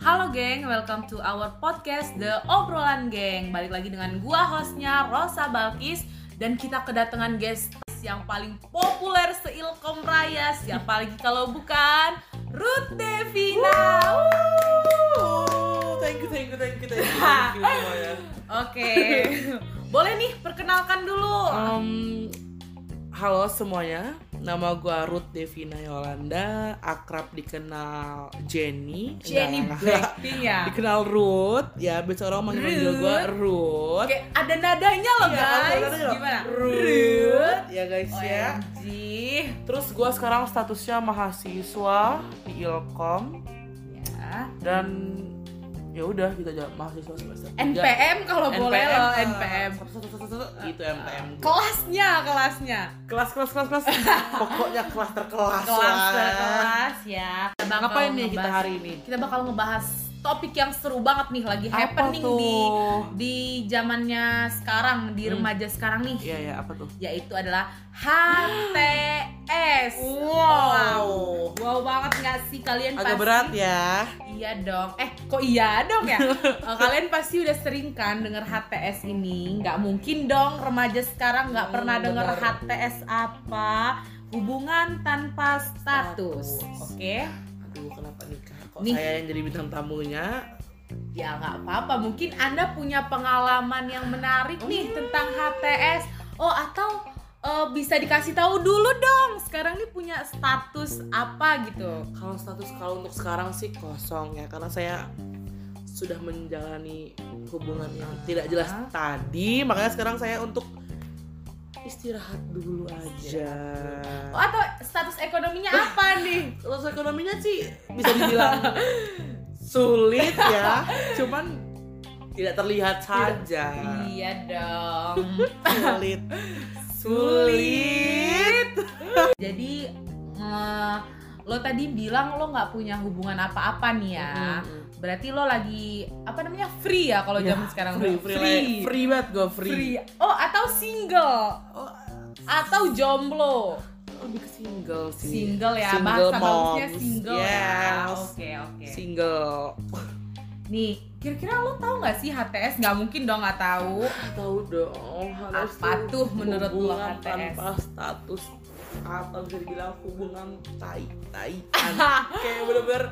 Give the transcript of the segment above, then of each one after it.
Halo geng, welcome to our podcast The Obrolan Geng. Balik lagi dengan gua hostnya Rosa Balkis Dan kita kedatangan guest yang paling populer se-Ilkom Raya. Siapa lagi kalau bukan Ruth Devina. Thank you, thank you, thank you, thank you, thank you semuanya. Oke, boleh nih perkenalkan dulu. Um, halo semuanya, nama gua Ruth Devina Yolanda, akrab dikenal Jenny. Jenny enggak. Blackpink ya Dikenal Ruth, ya biasa orang manggil gua Ruth. Oke, ada nadanya loh Iya, guys ada nadanya loh. Gimana? Ruth, ya guys ya. OMG Terus gua sekarang statusnya mahasiswa di Ilkom Ya dan ya udah kita aja mahasiswa semester. NPM kalau boleh loh NPM Itu NPM Kelasnya, kelasnya. Kelas kelas kelas kelas. Pokoknya kelas terkelas kelas terkelas ya. Ngapain nih kita hari ini? Kita bakal ngebahas topik yang seru banget nih lagi Apa happening tuh? di di zamannya sekarang, di Hmm. remaja sekarang nih. iya ya apa tuh Yaitu adalah HTS. Wow. Wow banget nggak sih kalian agak pasti? berat ya Iya dong. Eh, kok iya dong ya? Eh, kalian pasti udah sering kan denger HTS ini. Nggak mungkin dong remaja sekarang nggak Hmm, pernah denger benar. HTS apa? Hubungan tanpa status. Status. Oke? aduh kenapa nikah Nih. saya yang jadi bintang tamunya Ya nggak apa-apa. Mungkin anda punya pengalaman yang menarik nih tentang HTS. Oh atau eh, bisa dikasih tahu dulu dong. Sekarang nih punya status apa gitu? kalau status kalau untuk sekarang sih kosong ya karena saya sudah menjalani hubungan yang tidak jelas Ah. tadi makanya sekarang saya untuk istirahat dulu aja Oh, atau status ekonominya apa nih? Kalau ekonominya sih bisa dibilang sulit ya, cuman tidak terlihat saja. Iya dong. Sulit. Sulit. Jadi eh, lo tadi bilang lo nggak punya hubungan apa-apa nih ya. Mm-mm. Berarti lo lagi apa namanya free ya kalau Ya, zaman sekarang free, free, free, free banget gue free. Free. Oh atau single Oh, atau jomblo. Lebih ke single sih. Single ya Single bahasa bagusnya moms. single ya. Yes. Oke oke. Single. Nih kira-kira lo tahu nggak sih HTS? Nggak mungkin dong nggak tahu. Tahu dong. harus Apa tuh menurut lo HTS? tanpa status atau bisa dibilang hubungan tai taian kayak bener-bener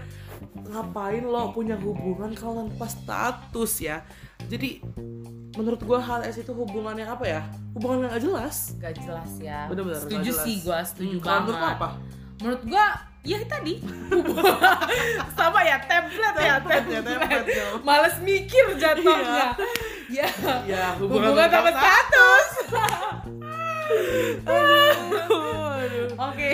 ngapain lo punya hubungan kalau tanpa status ya jadi menurut gua HTS itu hubungannya apa ya hubungan yang gak jelas Gak jelas ya. Bener-bener Setuju sih gue, setuju Hmm, banget. menurut apa Menurut gua ya tadi sama ya template ya Template ya, template. template ya. Males mikir jatuhnya. ya. ya Hubungan sama status. Oke.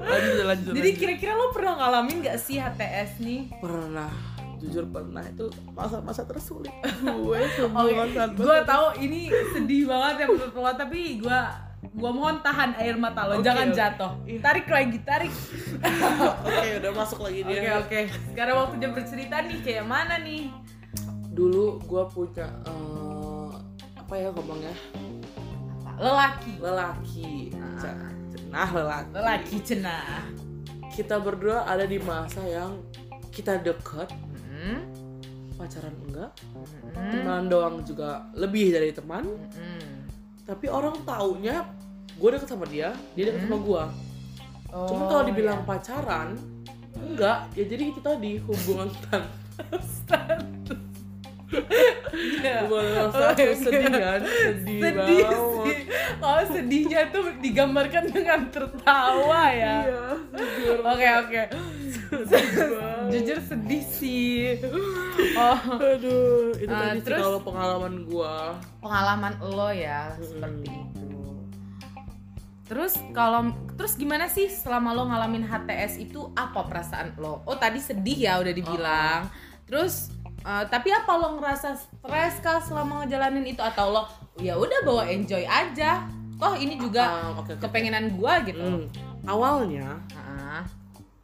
lanjut lanjut Jadi kira-kira lo pernah ngalamin gak sih HTS nih? pernah. Jujur pernah. Itu masa-masa tersulit. Gue hubungan tanpa gue tahu ini sedih banget ya menurut lo tapi gue gue mohon tahan air mata lo Oke, jangan oke. jatuh. Iya. tarik lagi tarik. Oke udah masuk lagi oke dia. Oke sekarang waktunya bercerita nih kayak mana nih? Dulu gue punya eh, apa ya ngomongnya lelaki lelaki Ah. cenah lelaki lelaki cenah kita berdua ada di masa yang kita deket Hmm. pacaran enggak Hmm. teman doang juga lebih dari teman Hmm. tapi orang taunya gue deket sama dia dia deket sama gue Oh, cuman kalau dibilang ya. pacaran enggak ya jadi itu tadi hubungan tanpa Iya. Oh, tanpa iya. sedih kan? sedih, sedih banget. Sih. Oh sedihnya tuh digambarkan dengan tertawa ya? Iya. Oke oke. Jujur sedih sih. Oh. Aduh itu Ah, tadi terus? kalau pengalaman gua. Pengalaman lo ya seperti itu. Terus kalau terus gimana sih selama lo ngalamin HTS itu apa perasaan lo? Oh tadi sedih ya udah dibilang. Terus eh, tapi apa lo ngerasa stres kah selama ngejalanin itu? Atau lo ya udah bawa enjoy aja. Toh ini juga Ah, oke, oke. kepengenan gua gitu. Hmm. awalnya Ah,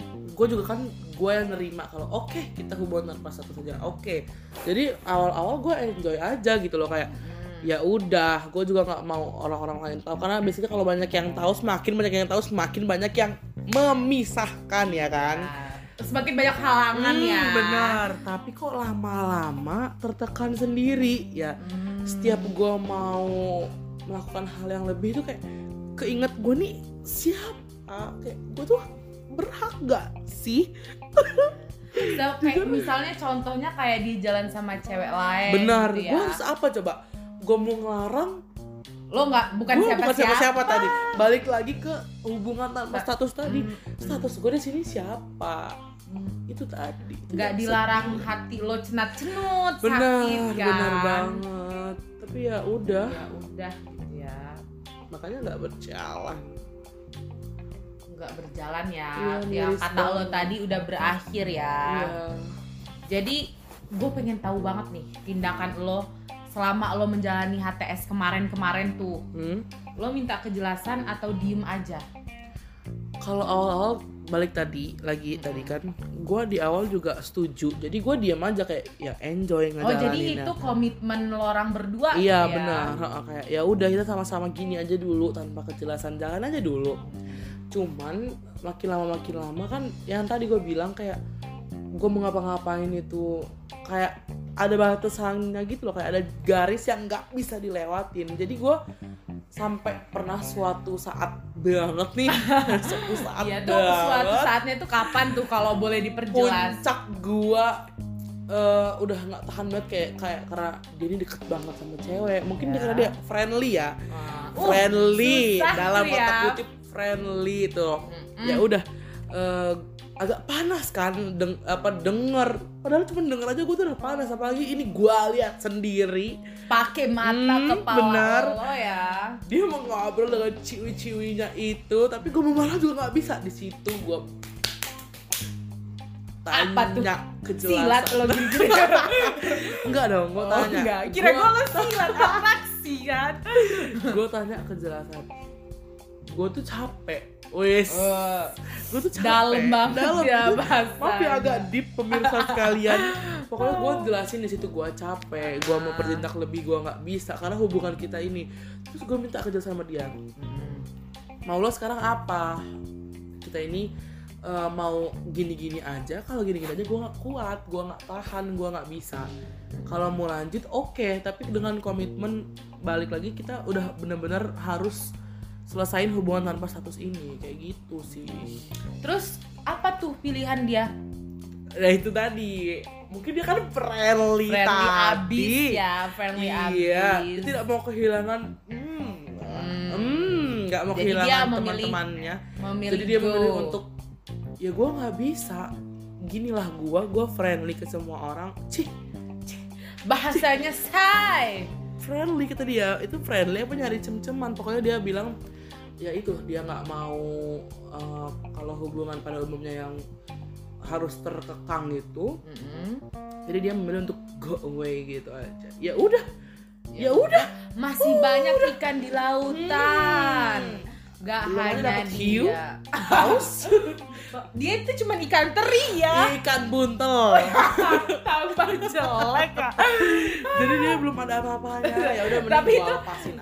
gue juga kan gue yang nerima kalau oke kita hubungan tanpa satu saja. Oke. Jadi awal-awal gue enjoy aja gitu loh kayak hmm. ya udah gue juga nggak mau orang-orang lain tahu. Karena biasanya kalau banyak yang tahu semakin banyak yang tahu semakin banyak yang memisahkan ya kan? Nah, semakin banyak halangan Hmm, ya. benar. Tapi kok lama-lama tertekan sendiri ya. Hmm. setiap gue mau melakukan hal yang lebih itu kayak keinget gue nih siapa? Kayak gue tuh berhak gak sih? So, kayak misalnya contohnya kayak di jalan sama cewek lain benar. gitu ya. gue harus apa coba? Gue mau ngelarang? Lo nggak bukan gue siapa bukan siapa. siapa-siapa tadi. Balik lagi ke hubungan tanpa status tadi. Hmm. status gue di sini siapa itu tadi. Nggak dilarang hati lo cenat cenut benar sakit kan? benar banget. Tapi ya udah. Ya udah gitu ya. Makanya nggak berjalan. Nggak berjalan ya. Iya, yang miris kata lo tadi udah berakhir ya. Iya. jadi gue pengen tahu banget nih tindakan lo selama lo menjalani HTS kemarin-kemarin tuh. Hmm? lo minta kejelasan atau diem aja? Kalau awal-awal balik tadi lagi tadi kan gue di awal juga setuju jadi gue diam aja kayak ya enjoy oh jadi ngejalaninnya. itu komitmen lo orang berdua iya gitu ya? benar kayak ya udah kita sama-sama gini aja dulu tanpa kejelasan jalan aja dulu cuman makin lama makin lama kan yang tadi gue bilang kayak gue mau ngapa-ngapain itu kayak ada batasannya gitu loh kayak ada garis yang nggak bisa dilewatin. Jadi gue sampai pernah suatu saat banget nih. Suatu saat Iya tuh suatu banget saatnya tuh kapan tuh kalau boleh diperjelas? Puncak gua eh, udah nggak tahan banget kayak kayak karena dia ini deket banget sama cewek. Mungkin dia karena dia friendly ya. Uh, friendly dalam kata ya. kutip friendly tuh. Mm-mm. ya udah eh, agak panas kan deng apa denger. Padahal cuma denger aja gue tuh udah panas apalagi ini gua lihat sendiri. Pakai mata Hmm, kepala benar. lo ya. Dia mau ngobrol dengan ciwi-ciwinya itu tapi gue mau marah juga nggak bisa. Di situ gue Apa tuh? tanya kejelasan silat lo gini enggak dong gue oh tanya. enggak kira gue lo silat. Atraksi kan gue tanya kejelasan. Gue tuh capek wes gue tuh capek. Dalam banget Dalam. ya bahasa maaf ya agak deep pemirsa sekalian. Pokoknya gue jelasin di situ gue capek gue mau bertindak lebih gue nggak bisa karena hubungan kita ini. Terus gue minta kejelasan sama dia. Mau lo sekarang apa? Kita ini eh, mau gini-gini aja. Kalau gini-gini aja gue nggak kuat gue nggak tahan gue nggak bisa. Kalau mau lanjut oke. Tapi dengan komitmen balik lagi kita udah bener-bener harus selesain hubungan tanpa status ini kayak gitu sih. Terus apa tuh pilihan dia? Nah itu tadi. Mungkin dia kan friendly, friendly tadi. abis ya friendly iya abis. dia tidak mau kehilangan hmm hmm, nggak mau Jadi kehilangan teman-temannya. jadi dia go. memilih untuk ya gue nggak bisa. Ginilah gue gue friendly ke semua orang. Cih bahasanya say. friendly kata dia. Itu friendly apa nyari cem-ceman? Pokoknya dia bilang ya itu dia nggak mau eh, kalau hubungan pada umumnya yang harus terkekang gitu Mm-mm. jadi dia memilih untuk go away gitu aja. Ya udah ya udah. masih banyak ikan di lautan. Gak Belum hanya dia. haus dia itu cuma ikan teri ya. Ikan buntel tambah jelek kak. Jadi dia belum ada apa-apanya. Ya udah Tapi itu-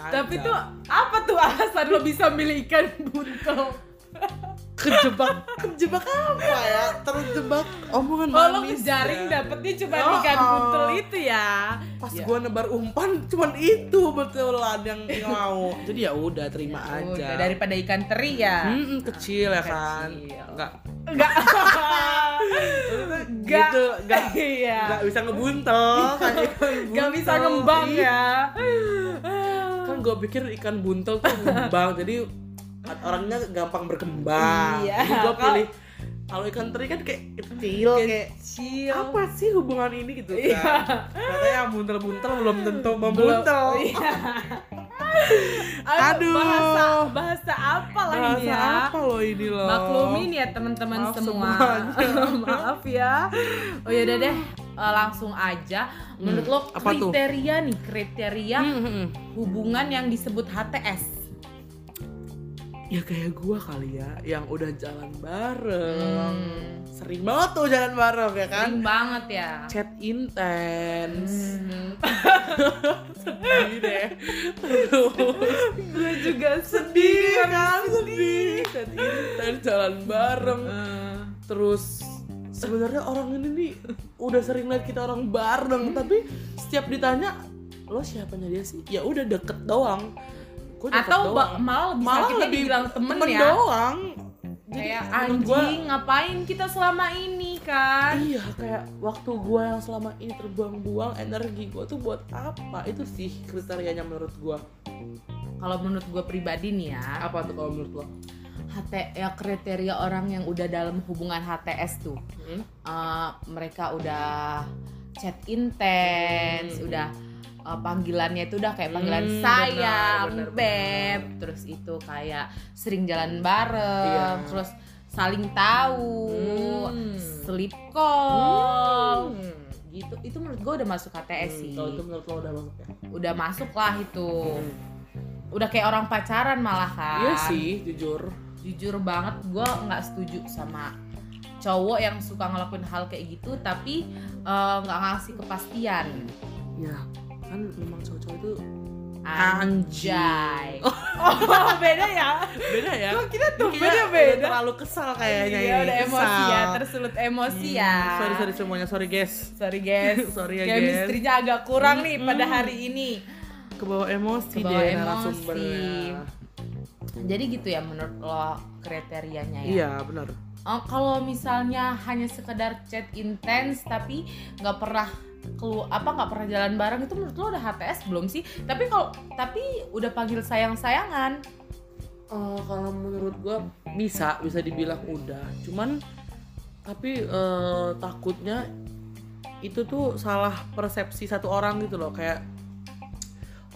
tapi tuh apa tuh alasan lo bisa milih ikan buntel kejebak kejebak apa ya? Terjebak omongan kalau manis. ngejaring ya. dapetnya cuma Oh. ikan buntel itu ya. Pas Ya. gua nebar umpan cuman itu betulan yang mau. Jadi ya udah terima aja. Udah, daripada ikan teri ya. Mm-mm, kecil ya kan. Kecil. nggak. Enggak enggak gitu nggak. Iya. Nggak bisa ngebuntel kayak ikan Gak bisa ngembang ya. Kan gue pikir ikan buntel tuh ngembang jadi orangnya gampang berkembang. Iya. jadi gue pilih kalau ikan teri kan kayak kecil kayak Kecil. apa sih hubungan ini gitu Iya. kan katanya buntel-buntel belum tentu membuntel. Iya. Aduh. bahasa bahasa apa lah bahasa ini ya? apa loh ini loh? Maklumin ya teman-teman semua. maaf ya. Oh ya udah deh. Eh, langsung aja. Menurut Hmm, lo apa tuh? kriteria nih kriteria Hmm, hmm, hmm. hubungan yang disebut HTS ya kayak gua kali ya yang udah jalan bareng. Hmm. sering banget tuh jalan bareng ya kan? Sering banget ya. chat intens Hmm. sedih deh. Terus Gue juga sedih kan? sedih. chat intens jalan bareng. Terus sebenarnya orang ini nih udah sering lihat kita orang bareng. Tapi setiap ditanya lo siapanya dia sih? Ya udah deket doang Gua Atau doang. malah bisa malah kita lebih dibilang temen, temen ya. doang Kayak anjing gua- ngapain kita selama ini kan? Iya kayak waktu gua yang selama ini terbuang-buang energi gua tuh buat apa itu sih kriterianya menurut gua Kalau menurut gue pribadi nih ya, apa tuh kalau menurut lo HT ya kriteria orang yang udah dalam hubungan HTS tuh, Hmm? eh, mereka udah chat intens, Hmm. udah eh, panggilannya itu udah kayak panggilan Hmm, sayang, benar, beb, terus itu kayak sering jalan bareng, Iya. terus saling tahu, Hmm. sleep call, Hmm. gitu. Itu menurut gue udah masuk HTS sih, kalau itu menurut lo udah masuk ya udah masuk lah itu, Hmm. udah kayak orang pacaran malah kan. iya sih jujur jujur banget gue nggak setuju sama cowok yang suka ngelakuin hal kayak gitu tapi eh, nggak ngasih kepastian ya kan memang cowok-cowok itu anjay. Oh beda ya? Beda ya? Kok kita tuh beda udah beda terlalu kesal kayaknya iya ini. udah emosi Kesal. ya tersulut emosi ya. Hmm, sorry sorry semuanya. Sorry guys. Sorry guys. Sorry ya, chemistry-nya agak kurang nih pada Hmm. hari ini. Kebawa emosi Kebawa deh emosi. narasumbernya. Jadi gitu ya menurut lo kriterianya ya? Iya benar Oh, kalau misalnya hanya sekedar chat intens tapi nggak pernah kelu apa nggak pernah jalan bareng itu menurut lo udah HTS belum sih? Tapi kalau tapi udah panggil sayang-sayangan. Eh, kalau menurut gua bisa bisa dibilang udah cuman tapi eh, takutnya itu tuh salah persepsi satu orang gitu loh kayak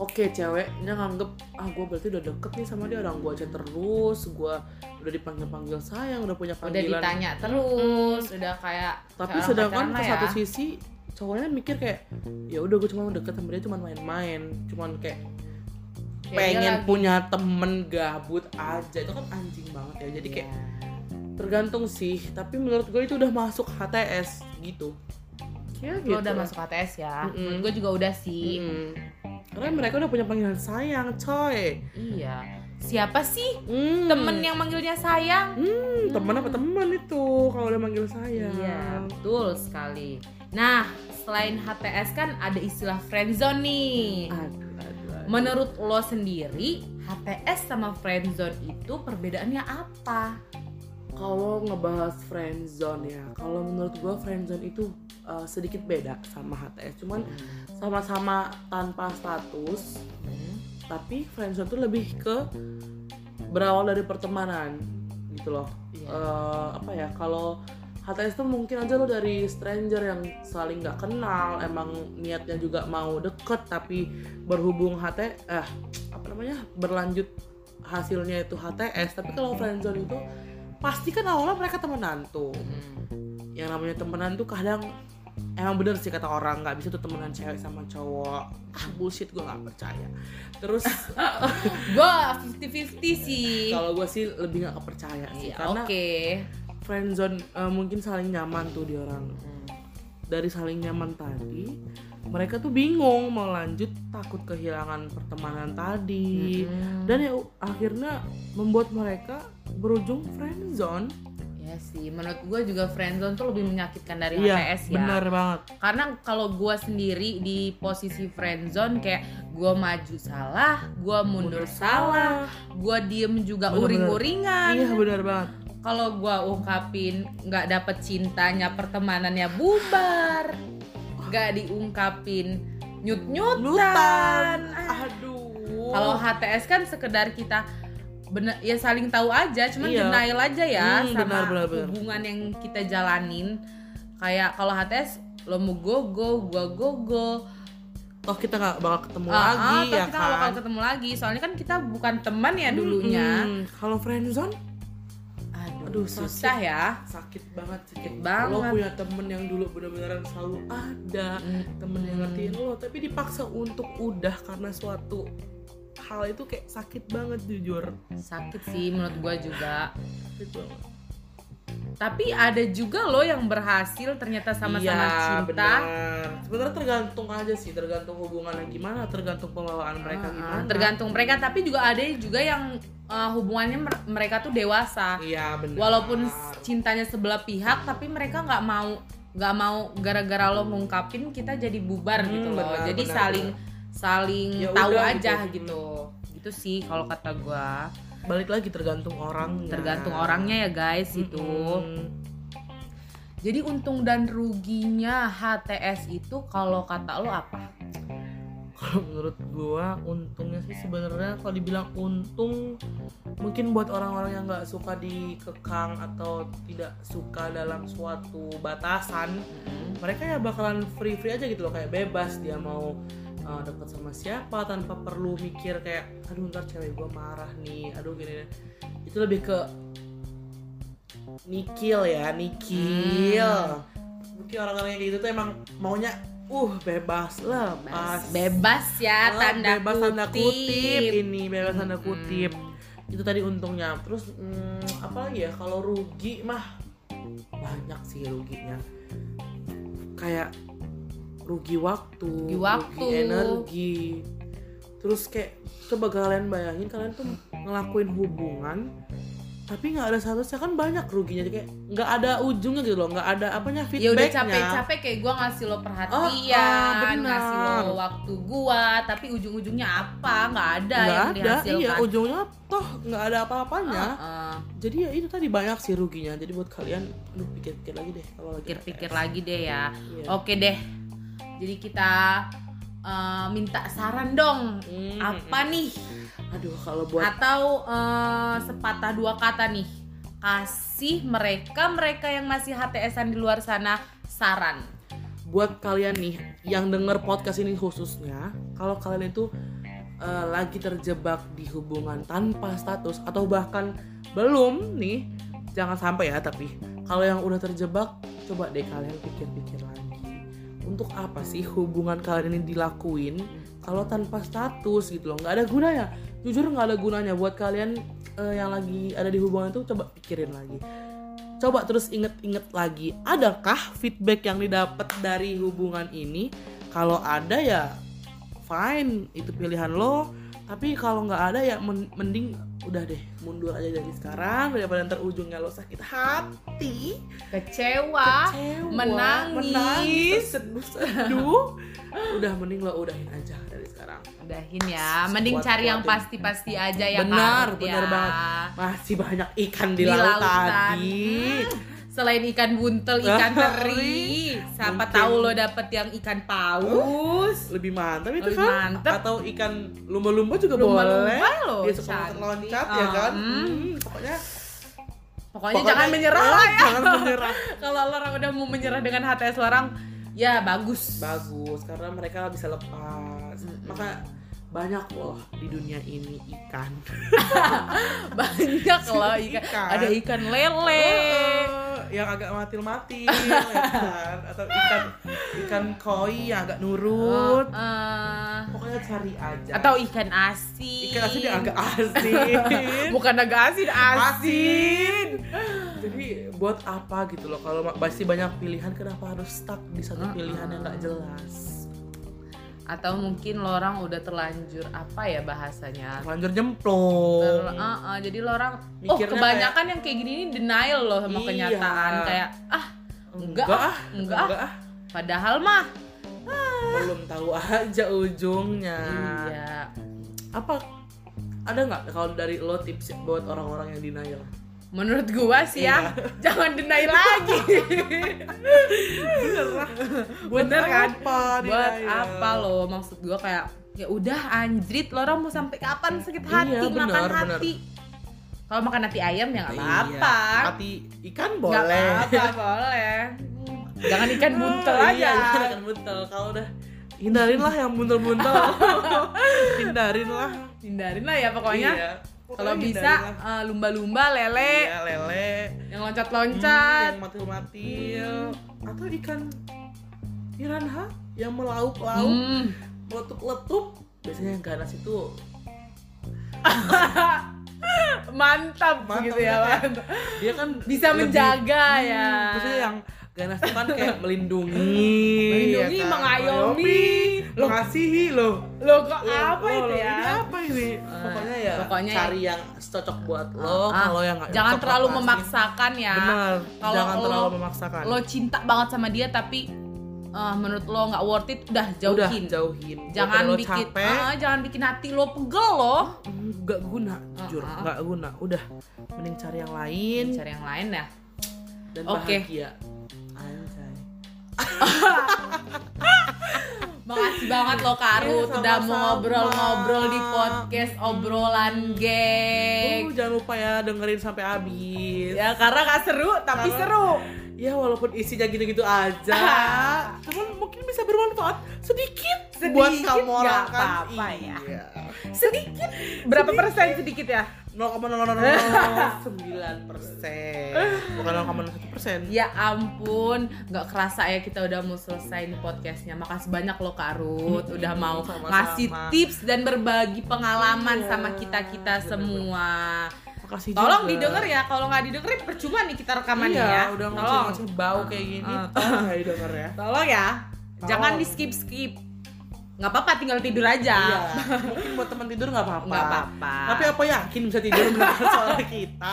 oke ceweknya nganggep ah gue berarti udah deket nih sama dia orang gue chat terus gue udah dipanggil panggil sayang udah punya Udah panggilan ditanya terus, udah kayak tapi sedangkan ke satu ya. sisi cowoknya mikir kayak ya udah gue cuma deket sama dia cuma main-main cuman kayak Ya, pengen punya temen gabut aja itu kan anjing banget ya jadi kayak tergantung sih tapi menurut gue itu udah masuk HTS gitu ya Lo udah masuk HTS ya. Mm-mm. Menurut gue juga udah sih. Mm-mm. Karena mereka udah punya panggilan sayang coy Iya. Siapa sih Hmm. temen yang manggilnya sayang? hmm, temen apa teman itu kalau udah manggil sayang Iya, betul sekali. Nah, selain HTS kan ada istilah friendzone nih. aduh aduh, aduh. Menurut lo sendiri, HTS sama friendzone itu perbedaannya apa? Kalau ngebahas friendzone ya. Kalau menurut gue friendzone itu uh, sedikit beda sama HTS cuman sama-sama tanpa status tapi friendzone tuh lebih ke berawal dari pertemanan gitu loh. Iya. Eh, apa ya kalau HTS tuh mungkin aja lo dari stranger yang saling nggak kenal emang niatnya juga mau deket tapi berhubung HT eh apa namanya berlanjut hasilnya itu HTS tapi kalau friendzone itu pasti kan awalnya mereka temenan tuh yang namanya temenan tuh kadang emang bener sih kata orang nggak bisa tuh temenan cewek sama cowok ah bullshit gue nggak percaya terus Gue 50-50 sih. kalau gue sih lebih nggak kepercaya sih Iya, karena Oke. friendzone eh, mungkin saling nyaman tuh di orang Hmm. dari saling nyaman tadi mereka tuh bingung mau lanjut takut kehilangan pertemanan tadi Mm-mm. dan ya akhirnya membuat mereka berujung friendzone Ya sih, menurut gue juga friendzone tuh lebih menyakitkan dari iya HTS ya. benar banget Karena kalau gue sendiri di posisi friendzone kayak gue maju salah, gue mundur salah, gue diem juga uring-uringan. iya benar banget Kalau gue ungkapin nggak dapet cintanya, pertemanannya bubar, nggak diungkapin nyut-nyutan. Nutan. aduh Kalau HTS kan sekedar kita bener ya saling tahu aja, cuman Iya. denial aja ya Hmm, sama benar, benar, benar. hubungan yang kita jalanin. Kayak kalau HTS lo mau go go, gua go go. toh kita nggak bakal ketemu Ah, lagi ah, toh ya kita nggak bakal kan ketemu lagi. Soalnya kan kita bukan teman ya dulunya. Hmm, kalau friendzone Aduh, Aduh, susah sakit. ya. sakit banget sakit banget. lo punya temen yang dulu bener-beneran selalu ada Hmm. temen yang ngertiin lo tapi dipaksa untuk udah karena suatu hal itu kayak sakit banget jujur. Sakit sih menurut gua juga. Sakit banget. Tapi ada juga loh yang berhasil ternyata sama-sama iya, cinta. benar. sebenarnya tergantung aja sih tergantung hubungannya gimana tergantung pembawaan mereka Uh, gimana. tergantung mereka tapi juga ada juga yang uh, hubungannya mer- mereka tuh dewasa. Iya benar. Walaupun cintanya sebelah pihak tapi mereka nggak mau nggak mau gara-gara lo ngungkapin kita jadi bubar Hmm, gitu loh. benar, jadi benar, saling saling Ya tahu udah aja gitu. gitu. Gitu sih kalau kata gua. Balik lagi tergantung orangnya tergantung orangnya ya guys itu Mm-mm. jadi untung dan ruginya HTS itu kalau kata lo apa? Kalau menurut gua untungnya sih sebenarnya kalau dibilang untung mungkin buat orang-orang yang nggak suka dikekang atau tidak suka dalam suatu batasan mereka ya bakalan free free aja gitu loh. Kayak bebas dia mau uh, deket sama siapa tanpa perlu mikir kayak aduh ntar cewek gua marah nih aduh gini itu lebih ke nikil ya nikil. Hmm. mungkin orang-orang yang kayak gitu tuh emang maunya uh bebas lah pas bebas ya Ah, tanda bebas kutip, tanda kutip ini bebas tanda Hmm. kutip. Itu tadi untungnya. Terus hmm, apa lagi ya kalau rugi mah banyak sih ruginya. Kayak rugi waktu Rugi waktu. energi. Terus kayak coba kalian bayangin kalian tuh ngelakuin hubungan tapi nggak ada statusnya. Kan banyak ruginya kayak nggak ada ujungnya gitu loh nggak ada apanya ya udah feedbacknya. capek-capek kayak gue ngasih lo perhatian Oh, ah, benar. ngasih lo waktu gua tapi ujung-ujungnya apa? Nggak ada nggak yang ada dihasilkan. iya ujungnya toh nggak ada apa-apanya. Heeh. jadi ya itu tadi banyak sih ruginya. Jadi buat kalian aduh pikir-pikir lagi deh kalau lagi pikir-pikir lagi deh ya. Iya. oke deh jadi kita eh, minta saran dong Hmm, apa nih? Aduh kalau buat atau eh, sepatah dua kata nih kasih mereka mereka yang masih HTSan di luar sana saran. Buat kalian nih yang denger podcast ini khususnya kalau kalian itu eh, lagi terjebak di hubungan tanpa status atau bahkan belum nih jangan sampai ya tapi kalau yang udah terjebak coba deh kalian pikir-pikir lagi untuk apa sih hubungan kalian ini dilakuin kalau tanpa status gitu loh? Nggak ada gunanya. Jujur nggak ada gunanya buat kalian eh, yang lagi ada di hubungan itu coba pikirin lagi. Coba terus inget-inget lagi adakah feedback yang didapat dari hubungan ini? Kalau ada ya fine itu pilihan lo. Tapi kalau nggak ada ya men- mending udah deh mundur aja dari sekarang daripada ntar ujungnya lo sakit hati kecewa, kecewa, menangis. seduh udah mending lo udahin aja dari sekarang udahin ya mending Sekuat cari yang kuatin. pasti-pasti aja ya benar benar ya. banget masih banyak ikan di, Di laut lautan. tadi selain ikan buntel ikan Teri. siapa Mungkin. tahu lo dapet yang ikan paus lebih mantap itu Lebih kan mantep. atau ikan lumba-lumba juga Lumba-lumba boleh loh, dia suka cantik. loncat ya kan Hmm. Hmm, pokoknya pokoknya, jangan menyerah eh, lah ya jangan menyerah kalau orang udah mau menyerah dengan HTS orang ya bagus bagus karena mereka bisa lepas maka banyak loh di dunia ini ikan banyak loh ikan. Ikan. ada ikan lele yang agak mati-mati kan? atau ikan ikan koi yang agak nurut. Eh, pokoknya cari aja. Atau ikan asin. Ikan asin yang agak asin. Bukan agak asin asin. Asin. Jadi buat apa gitu loh? Kalau ma- masih banyak pilihan kenapa harus stuck di satu pilihan yang nggak jelas atau mungkin lo orang udah terlanjur apa ya bahasanya? Lanjut jemplung Ter- uh, uh, jadi lo orang oh kebanyakan yang kayak gini ini denial loh sama Iya. kenyataan. Kayak ah enggak, enggak ah, ah enggak, enggak ah. padahal mah belum tahu aja ujungnya. Iya. Apa ada nggak kalau dari lo tips buat orang-orang yang denial menurut gua sih ya Iya. jangan deny lagi. Bener lah. Buat Bener kan? apa buat apa lo? Maksud gua kayak ya udah anjrit lo orang mau sampai kapan sakit hati Iya, bener, makan bener. hati. Kalau makan hati ayam ya nggak Iya, apa-apa. hati ikan boleh. apa-apa boleh. Jangan ikan buntel aja. iya, jangan ikan buntel. Kalau udah hindarin lah yang buntel-buntel. Hindarin lah hindarin lah ya pokoknya. Iya, kalau bisa eh, lumba-lumba lele. Iya, lele. Yang Hmm, loncat-loncat yang matil-matil atau ikan piranha yang melauk-lauk Hmm, meletup-letup. Biasanya yang ganas itu mantap, Mantap, gitu ya ya. mantap. dia kan bisa lebih- menjaga Hmm, ya. maksudnya yang ganas itu kan kayak melindungi. Melindungi, ya kan? mengayomi. Loh. mengasihi loh. Lo kok apa itu ya? ini apa ini? Pokoknya ya pokoknya cari yang cocok buat lo Ah, kalau yang nggak jangan cocok terlalu memaksakan ya. Benar. Kalau jangan lo- terlalu memaksakan. lo cinta banget sama dia tapi eh, menurut lo nggak worth it udah udah jauhin. jauhin. Jangan lo bikin capek. ah, jangan bikin hati lo pegel loh nggak guna jujur Ah, ah. nggak guna. Udah mending cari yang lain. Cari yang lain ya. Dan Oke. bahagia Makasih banget lo Karut Iya, udah mau ngobrol-ngobrol di podcast obrolan geng. Oh, jangan lupa ya dengerin sampai habis Ya karena gak seru tapi Karena- seru. ya walaupun isinya gitu-gitu aja cuman mungkin bisa bermanfaat sedikit, Sedikit, buat kamu orang kan apa-apa ya. iya. Sedikit. Berapa persen sedikit ya? 0,009 persen bukan 0,01 persen Ya ampun, nggak kerasa ya kita udah mau selesai nih podcastnya. Makasih banyak lo Karut udah mau ngasih tips dan berbagi pengalaman Iya, sama kita kita semua. makasih Tolong juga. didengar ya, kalau nggak didengerin percuma nih kita rekaman iya, ya. udah Tolong. bau kayak gini Ah, tolong ya Tolong ya. Jangan di skip skip. Nggak apa-apa, tinggal tidur aja. iya mungkin buat teman tidur nggak apa-apa Nggak apa-apa. tapi apa yakin bisa tidur mendengar suara kita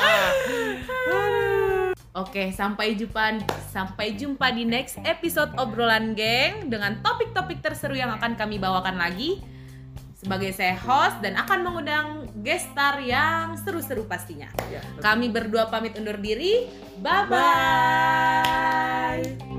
Oke, sampai jumpa sampai jumpa di next episode obrolan geng dengan topik-topik terseru yang akan kami bawakan lagi. Sebagai saya host dan akan mengundang guest star yang seru-seru pastinya. Ya, Kami berdua pamit undur diri. Bye bye. bye